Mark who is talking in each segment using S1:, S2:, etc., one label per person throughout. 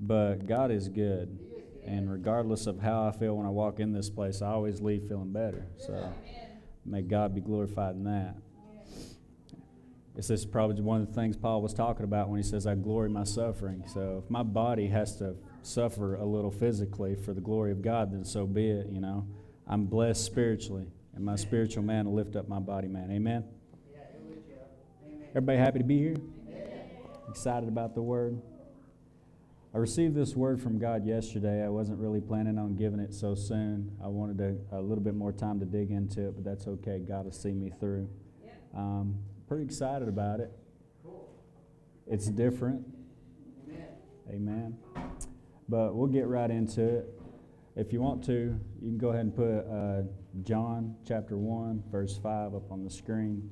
S1: But God is good. And regardless of how I feel when I walk in this place, I always leave feeling better. So may God be glorified in that. This is probably one of the things Paul was talking about when he says, I glory my suffering. So if my body has to suffer a little physically for the glory of God, then so be it, you know. I'm blessed spiritually, and my spiritual man will lift up my body man. Amen? Everybody happy to be here? Excited about the word? I received this word from God yesterday. I wasn't really planning on giving it so soon. I wanted a, a little bit more time to dig into it, but that's okay. God will see me through. Um, pretty excited about it. It's different. Amen. But we'll get right into it. If you want to, you can go ahead and put uh, John chapter 1, verse 5 up on the screen.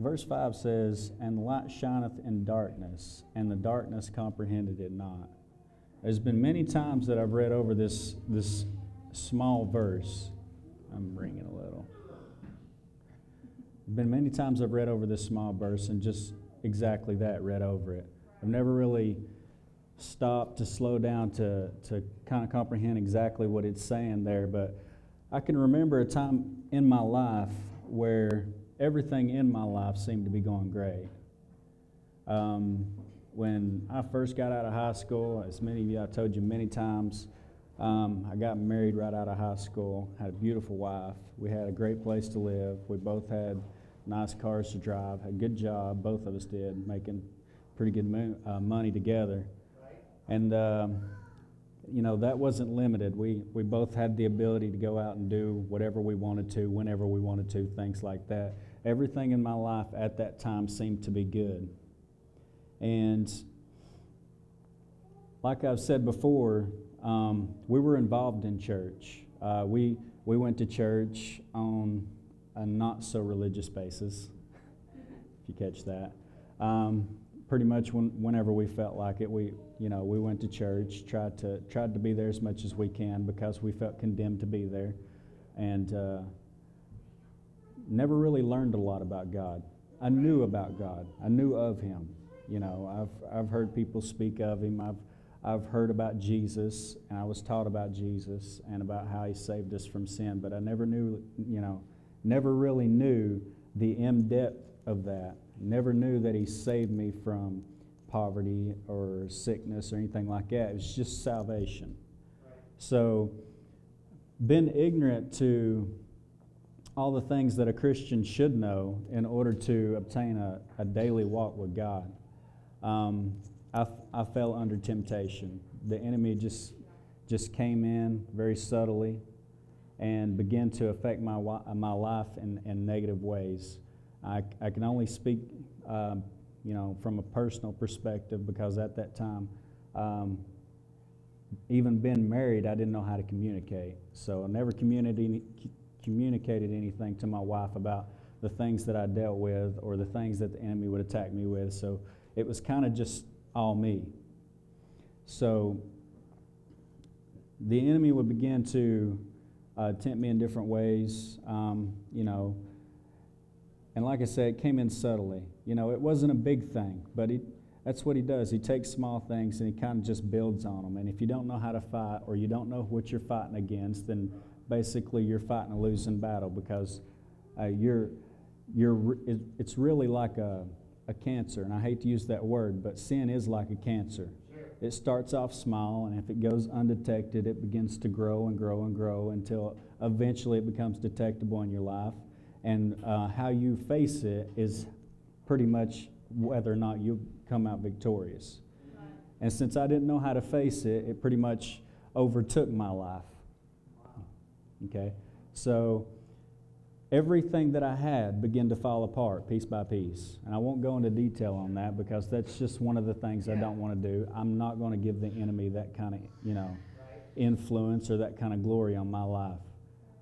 S1: Verse 5 says, And the light shineth in darkness, and the darkness comprehended it not. There's been many times that I've read over this, this small verse. I'm ringing a little. Been many times I've read over this small verse and just exactly that, read over it. I've never really stopped to slow down to, to kind of comprehend exactly what it's saying there, but I can remember a time in my life where everything in my life seemed to be going great. Um, when I first got out of high school, as many of you I told you many times, um, I got married right out of high school, had a beautiful wife. We had a great place to live. We both had nice cars to drive, had a good job, both of us did, making pretty good mo- uh, money together. And, um, you know, that wasn't limited. We, we both had the ability to go out and do whatever we wanted to, whenever we wanted to, things like that. Everything in my life at that time seemed to be good. And like I've said before, um, we were involved in church. Uh, we, we went to church on a not so religious basis, if you catch that. Um, pretty much when, whenever we felt like it, we, you know, we went to church, tried to, tried to be there as much as we can because we felt condemned to be there. And uh, never really learned a lot about God. I knew about God, I knew of Him. You know, I've, I've heard people speak of Him. I've, I've heard about Jesus, and I was taught about Jesus and about how He saved us from sin, but I never knew, you know, never really knew the in depth of that. Never knew that He saved me from poverty or sickness or anything like that. It was just salvation. So, been ignorant to all the things that a Christian should know in order to obtain a, a daily walk with God. Um, I, I fell under temptation. The enemy just, just came in very subtly and began to affect my, my life in, in negative ways. I, I can only speak, um, you know, from a personal perspective because at that time, um, even being married, I didn't know how to communicate. So I never communicated, communicated anything to my wife about the things that I dealt with or the things that the enemy would attack me with. So it was kind of just all me. So the enemy would begin to uh, tempt me in different ways, um, you know. And like I said, it came in subtly. You know, it wasn't a big thing, but he, that's what he does. He takes small things and he kind of just builds on them. And if you don't know how to fight or you don't know what you're fighting against, then basically you're fighting a losing battle because uh, you're, you're, it's really like a, a cancer. And I hate to use that word, but sin is like a cancer. It starts off small, and if it goes undetected, it begins to grow and grow and grow until eventually it becomes detectable in your life. And uh, how you face it is pretty much whether or not you come out victorious. And since I didn't know how to face it, it pretty much overtook my life. Okay? So everything that I had began to fall apart piece by piece. And I won't go into detail on that because that's just one of the things I don't want to do. I'm not going to give the enemy that kind of, you know, influence or that kind of glory on my life.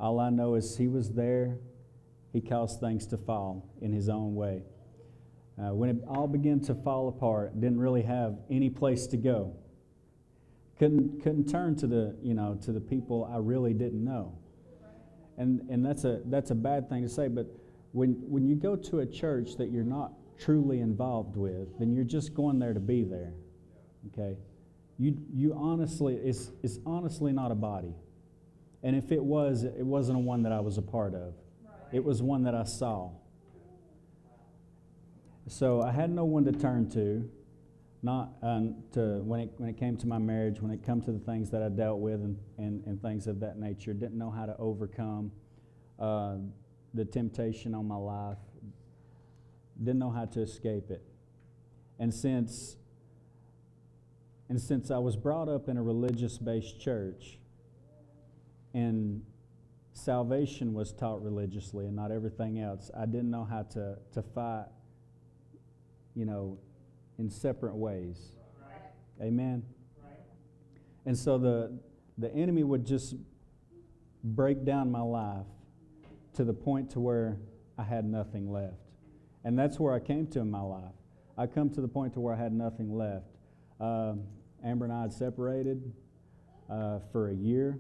S1: All I know is he was there. He caused things to fall in his own way. Uh, when it all began to fall apart, didn't really have any place to go. Couldn't, couldn't turn to the, you know, to the people I really didn't know. And, and that's, a, that's a bad thing to say, but when, when you go to a church that you're not truly involved with, then you're just going there to be there. Okay? You, you honestly, it's, it's honestly not a body. And if it was, it wasn't a one that I was a part of. It was one that I saw. So I had no one to turn to, not um, to when it when it came to my marriage, when it come to the things that I dealt with and, and, and things of that nature. Didn't know how to overcome uh, the temptation on my life. Didn't know how to escape it. And since and since I was brought up in a religious based church, and salvation was taught religiously and not everything else, I didn't know how to, to fight, you know, in separate ways. Right. Amen. Right. And so the, the enemy would just break down my life to the point to where I had nothing left. And that's where I came to in my life. I come to the point to where I had nothing left. Um, Amber and I had separated uh, for a year,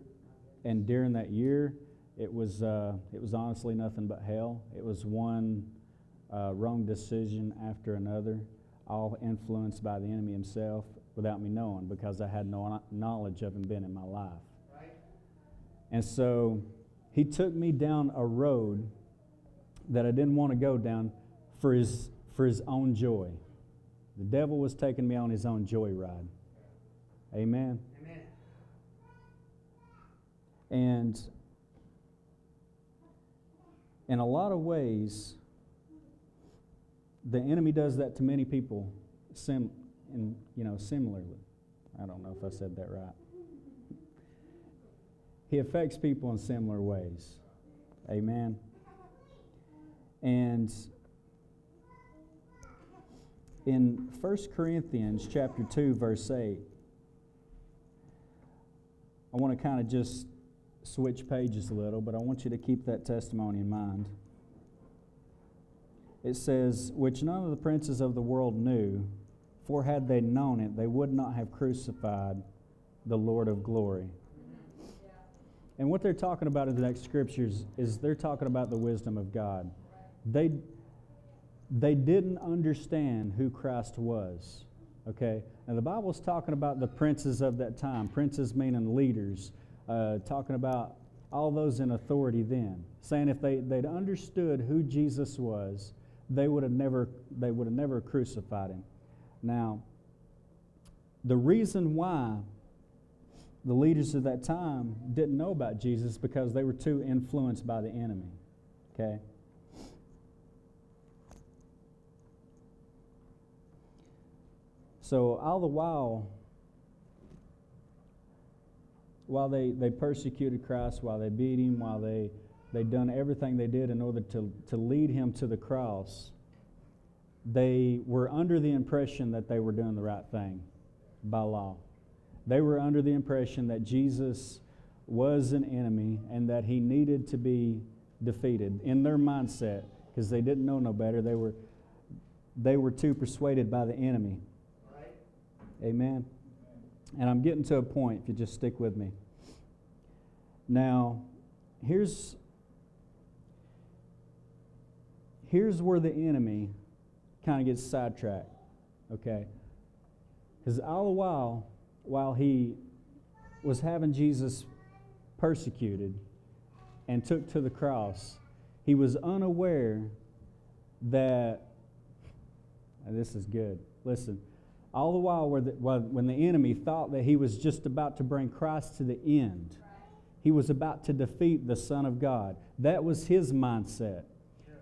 S1: and during that year, it was uh, it was honestly nothing but hell. It was one uh, wrong decision after another, all influenced by the enemy himself, without me knowing, because I had no knowledge of him being in my life. Right. And so, he took me down a road that I didn't want to go down for his for his own joy. The devil was taking me on his own joyride. Amen. Amen. And in a lot of ways, the enemy does that to many people sim, in, you know, similarly. I don't know if I said that right. He affects people in similar ways. Amen. And in 1 Corinthians chapter 2 verse 8 I want to kind of just switch pages a little, but I want you to keep that testimony in mind. It says, Which none of the princes of the world knew, for had they known it, they would not have crucified the Lord of glory. And what they're talking about in the next scriptures is they're talking about the wisdom of God. They, they didn't understand who Christ was. Okay? Now, the Bible's talking about the princes of that time, princes meaning leaders, uh, talking about all those in authority then, saying if they, they'd understood who Jesus was, they would have never, they would have never crucified him. Now, the reason why the leaders of that time didn't know about Jesus because they were too influenced by the enemy. Okay? So all the while, while they, they persecuted Christ, while they beat him, while they they done everything they did in order to, to lead him to the cross, they were under the impression that they were doing the right thing by law. They were under the impression that Jesus was an enemy and that he needed to be defeated in their mindset because they didn't know no better. They were, they were too persuaded by the enemy. Amen. And I'm getting to a point, if you just stick with me. Now, here's, here's where the enemy kind of gets sidetracked, okay? Because all the while, while he was having Jesus persecuted and took to the cross, he was unaware that, this is good. Listen, all the while, the, when the enemy thought that he was just about to bring Christ to the end, he was about to defeat the Son of God. That was his mindset.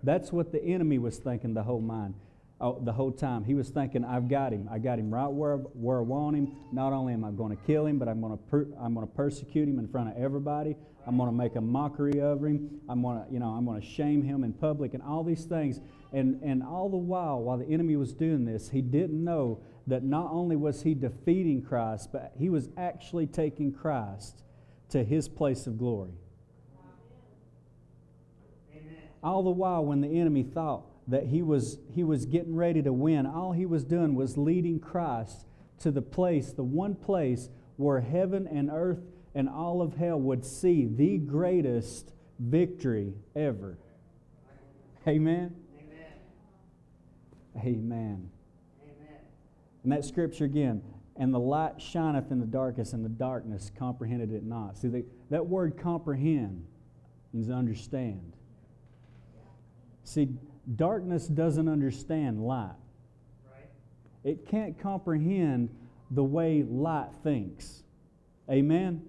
S1: That's what the enemy was thinking the whole mind, oh, the whole time. He was thinking, "I've got him. I got him right where, where I want him. Not only am I going to kill him, but I'm going to per, I'm going to persecute him in front of everybody. I'm going to make a mockery of him. I'm going to, you know, I'm going to shame him in public, and all these things. And and all the while, while the enemy was doing this, he didn't know that not only was he defeating Christ, but he was actually taking Christ to his place of glory. Amen. All the while, when the enemy thought that he was, he was getting ready to win, all he was doing was leading Christ to the place, the one place where heaven and earth and all of hell would see the greatest victory ever. Amen? Amen. Amen. And that scripture again, and the light shineth in the darkness, and the darkness comprehended it not. See, the, that word comprehend means understand. See, darkness doesn't understand light. Right. It can't comprehend the way light thinks. Amen?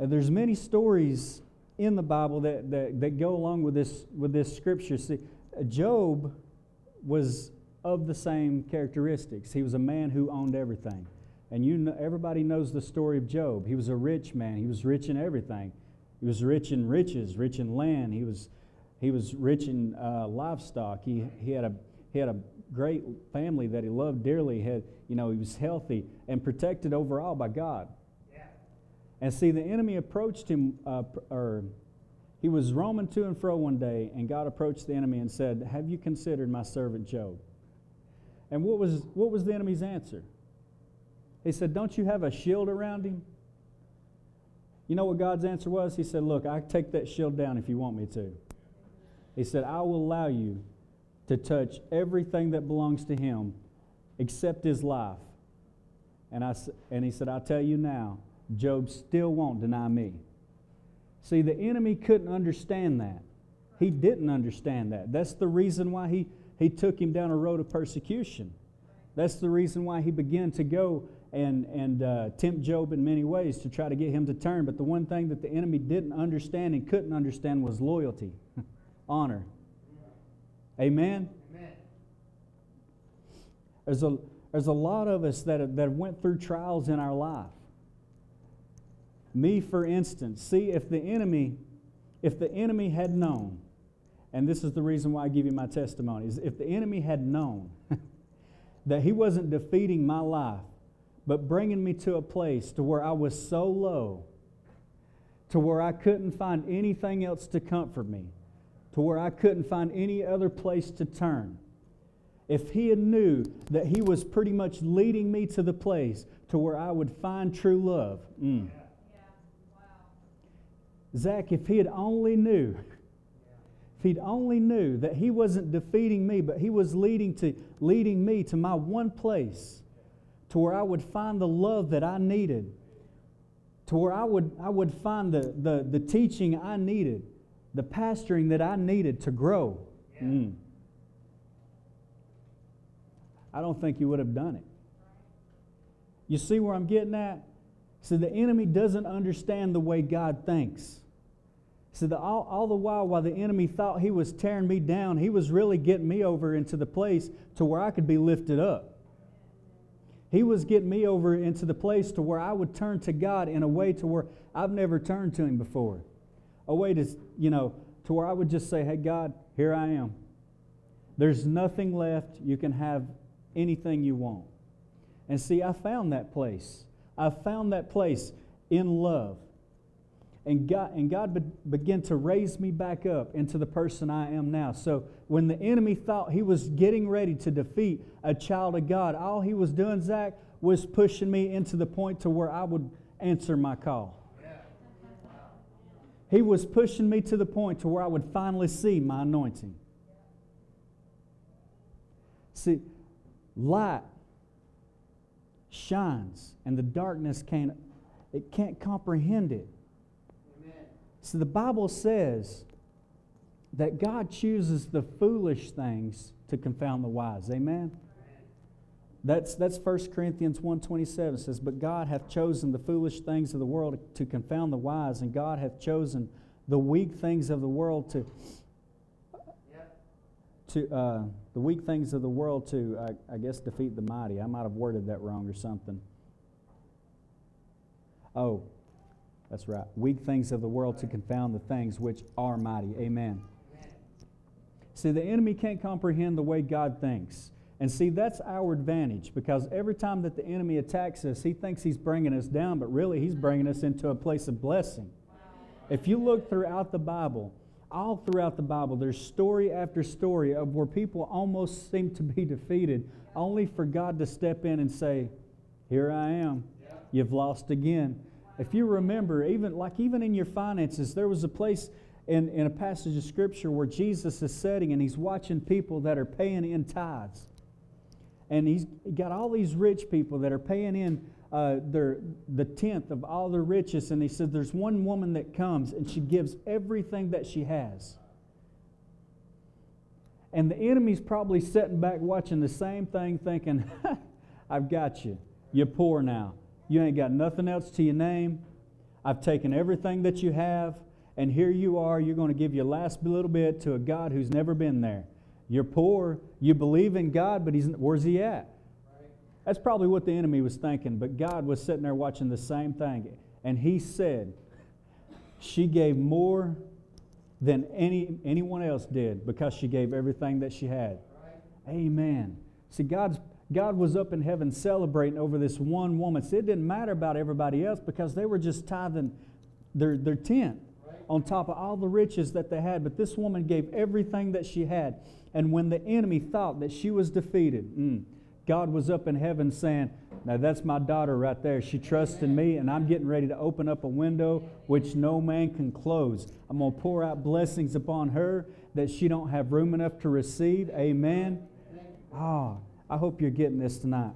S1: And there's many stories in the Bible that, that, that go along with this, with this scripture. See, Job was of the same characteristics. He was a man who owned everything. And you know, everybody knows the story of Job. He was a rich man. He was rich in everything. He was rich in riches, rich in land. He was, he was rich in uh, livestock. He, he, had a, he had a great family that he loved dearly. He had, you know, he was healthy and protected overall by God. Yeah. And see, the enemy approached him, uh, or he was roaming to and fro one day, and God approached the enemy and said, Have you considered my servant Job? And what was, what was the enemy's answer? He said, Don't you have a shield around him? You know what God's answer was? He said, Look, I take that shield down if you want me to. He said, I will allow you to touch everything that belongs to him except his life. And, I, and he said, I'll tell you now, Job still won't deny me. See, the enemy couldn't understand that. He didn't understand that. That's the reason why he he took him down a road of persecution. That's the reason why he began to go and, and uh, tempt Job in many ways to try to get him to turn. But the one thing that the enemy didn't understand and couldn't understand was loyalty, honor. Amen? Amen? There's a, there's a lot of us that that went through trials in our life. Me, for instance, see if the enemy, if the enemy had known and this is the reason why I give you my testimony, is if the enemy had known that he wasn't defeating my life, but bringing me to a place to where I was so low, to where I couldn't find anything else to comfort me, to where I couldn't find any other place to turn. If he had knew that he was pretty much leading me to the place to where I would find true love. Mm. Yeah. Wow. Zach, if he had only knew if he'd only knew that he wasn't defeating me, but he was leading, to, leading me to my one place to where I would find the love that I needed, to where I would, I would find the, the, the teaching I needed, the pastoring that I needed to grow. Yeah. Mm. I don't think you would have done it. You see where I'm getting at? So the enemy doesn't understand the way God thinks. So the, all, all the while, while the enemy thought he was tearing me down, he was really getting me over into the place to where I could be lifted up. He was getting me over into the place to where I would turn to God in a way to where I've never turned to Him before. A way to, you know, to where I would just say, hey, God, here I am. There's nothing left. You can have anything you want. And see, I found that place. I found that place in love and God, and God be, began to raise me back up into the person I am now. So when the enemy thought he was getting ready to defeat a child of God, all he was doing, Zach, was pushing me into the point to where I would answer my call. He was pushing me to the point to where I would finally see my anointing. See, light shines and the darkness can't it can't comprehend it. So the Bible says that God chooses the foolish things to confound the wise. Amen? That's, that's 1 Corinthians 1.27 says, But God hath chosen the foolish things of the world to confound the wise, and God hath chosen the weak things of the world to, to uh, the weak things of the world to, uh, I guess, defeat the mighty. I might have worded that wrong or something. Oh, that's right. Weak things of the world to confound the things which are mighty. Amen. See, the enemy can't comprehend the way God thinks. And see, that's our advantage because every time that the enemy attacks us, he thinks he's bringing us down, but really he's bringing us into a place of blessing. If you look throughout the Bible, all throughout the Bible, there's story after story of where people almost seem to be defeated, only for God to step in and say, Here I am. You've lost again. If you remember, even like even in your finances, there was a place in, in a passage of scripture where Jesus is sitting and he's watching people that are paying in tithes. And he's got all these rich people that are paying in uh, their, the tenth of all their riches. And he said, There's one woman that comes and she gives everything that she has. And the enemy's probably sitting back watching the same thing, thinking, I've got you. You're poor now. You ain't got nothing else to your name. I've taken everything that you have, and here you are. You're going to give your last little bit to a God who's never been there. You're poor. You believe in God, but he's, where's He at? That's probably what the enemy was thinking, but God was sitting there watching the same thing. And He said, She gave more than any, anyone else did because she gave everything that she had. Amen. See, God's God was up in heaven celebrating over this one woman. See, it didn't matter about everybody else because they were just tithing their, their tent on top of all the riches that they had. But this woman gave everything that she had. And when the enemy thought that she was defeated, mm, God was up in heaven saying, Now that's my daughter right there. She trusts in me, and I'm getting ready to open up a window which no man can close. I'm going to pour out blessings upon her that she don't have room enough to receive. Amen. Ah. Oh, I hope you're getting this tonight.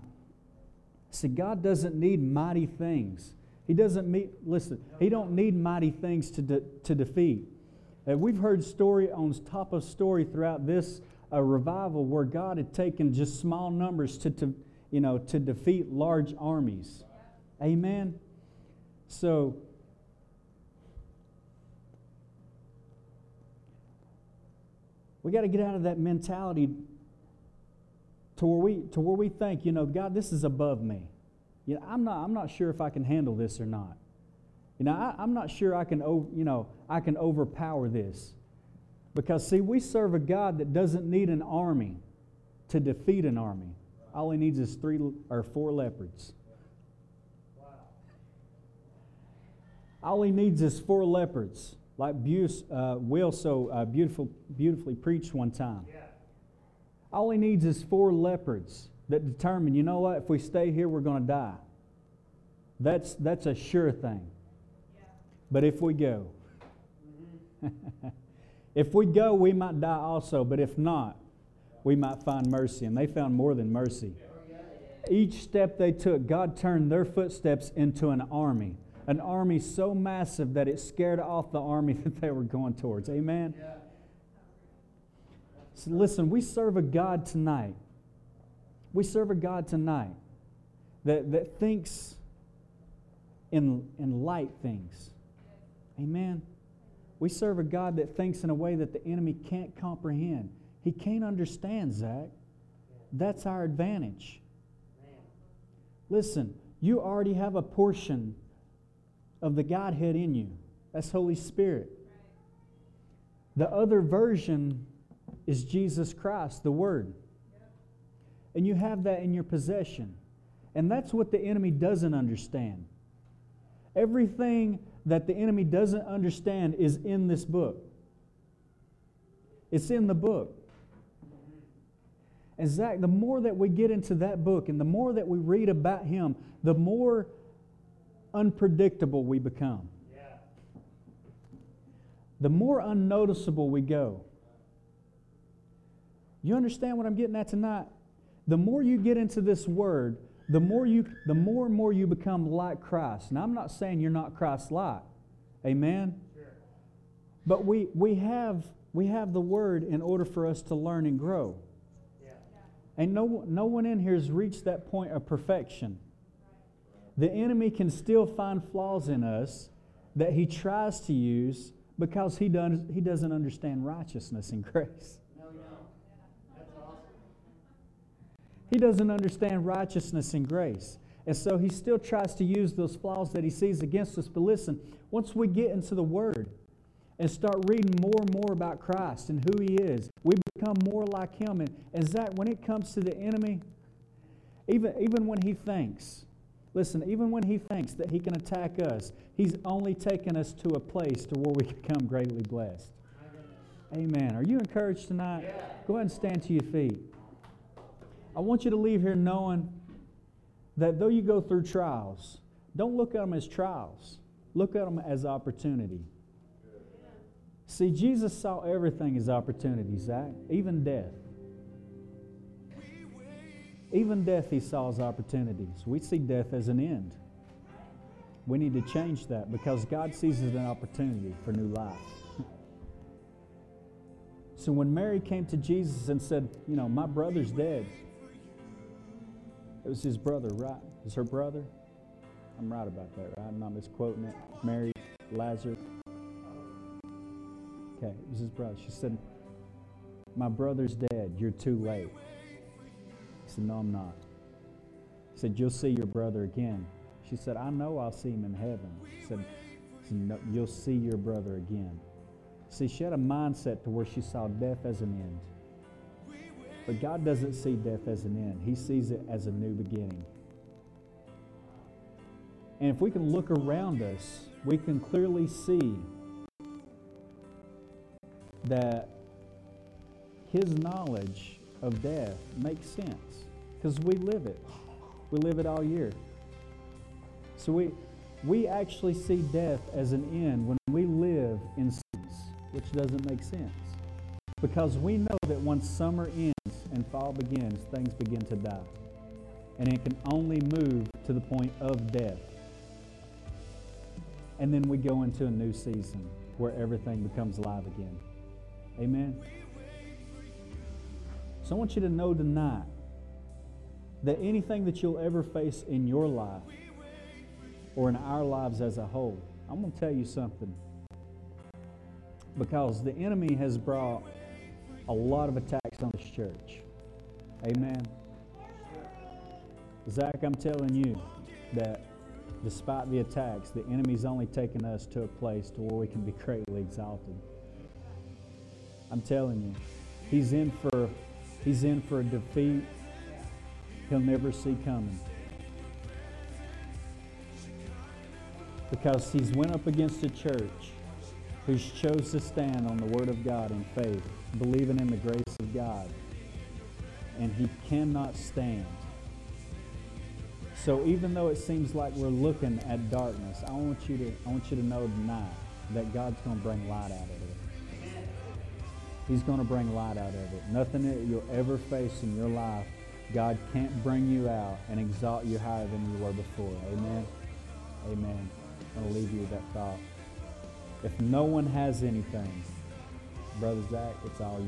S1: See, God doesn't need mighty things. He doesn't meet, listen, He don't need mighty things to, de, to defeat. We've heard story on top of story throughout this uh, revival where God had taken just small numbers to, to, you know, to defeat large armies. Amen? So, we got to get out of that mentality to where we to where we think, you know, God, this is above me. You know, I'm not I'm not sure if I can handle this or not. You know, I, am not sure I can you know I can overpower this. Because see, we serve a God that doesn't need an army to defeat an army. All he needs is three or four leopards. All he needs is four leopards, like Buse, uh, Will so uh, beautiful, beautifully preached one time. All he needs is four leopards that determine, you know what, if we stay here, we're going to die. That's, that's a sure thing. But if we go, if we go, we might die also. But if not, we might find mercy. And they found more than mercy. Each step they took, God turned their footsteps into an army. An army so massive that it scared off the army that they were going towards. Amen? So listen, we serve a God tonight. We serve a God tonight that, that thinks in, in light things. Amen. We serve a God that thinks in a way that the enemy can't comprehend. He can't understand, Zach. That's our advantage. Listen, you already have a portion of the Godhead in you. That's Holy Spirit. The other version is Jesus Christ, the Word. And you have that in your possession. And that's what the enemy doesn't understand. Everything that the enemy doesn't understand is in this book. It's in the book. And Zach, the more that we get into that book and the more that we read about him, the more unpredictable we become. Yeah. The more unnoticeable we go. You understand what I'm getting at tonight? The more you get into this word, the more you the more and more you become like Christ. Now I'm not saying you're not Christ-like. Amen. Sure. But we we have we have the word in order for us to learn and grow. Yeah. And no no one in here has reached that point of perfection. The enemy can still find flaws in us that he tries to use because he, does, he doesn't understand righteousness and grace. He doesn't understand righteousness and grace. And so he still tries to use those flaws that he sees against us. But listen, once we get into the Word and start reading more and more about Christ and who he is, we become more like him. And, and Zach, when it comes to the enemy, even, even when he thinks, listen, even when he thinks that he can attack us, he's only taken us to a place to where we become greatly blessed. Amen. Are you encouraged tonight? Yeah. Go ahead and stand to your feet. I want you to leave here knowing that though you go through trials, don't look at them as trials. Look at them as opportunity. See, Jesus saw everything as opportunities, Zach, even death. Even death he saw as opportunities. We see death as an end. We need to change that because God sees it as an opportunity for new life. so when Mary came to Jesus and said, You know, my brother's dead, it was his brother, right? It was her brother? I'm right about that, right? I'm not misquoting it. Mary, Lazarus. Okay, it was his brother. She said, My brother's dead. You're too late. He said, No, I'm not. He said, You'll see your brother again. She said, I know I'll see him in heaven. He said, no, You'll see your brother again. See, she had a mindset to where she saw death as an end. But God doesn't see death as an end, He sees it as a new beginning. And if we can look around us, we can clearly see that His knowledge of death makes sense because we live it. We live it all year. So we, we actually see death as an end when we live in sins, which doesn't make sense. Because we know that once summer ends and fall begins, things begin to die. And it can only move to the point of death. And then we go into a new season where everything becomes alive again. Amen. So I want you to know tonight that anything that you'll ever face in your life or in our lives as a whole, I'm going to tell you something. Because the enemy has brought a lot of attacks on this church. Amen. Zach, I'm telling you that despite the attacks, the enemy's only taken us to a place to where we can be greatly exalted. I'm telling you, he's in for he's in for a defeat he'll never see coming. Because he's went up against a church who's chose to stand on the word of God in faith, believing in the grace of God. And he cannot stand. So even though it seems like we're looking at darkness, I want you to I want you to know tonight that God's going to bring light out of it. He's going to bring light out of it. Nothing that you'll ever face in your life, God can't bring you out and exalt you higher than you were before. Amen. Amen. To leave you with that thought. If no one has anything, Brother Zach, it's all you.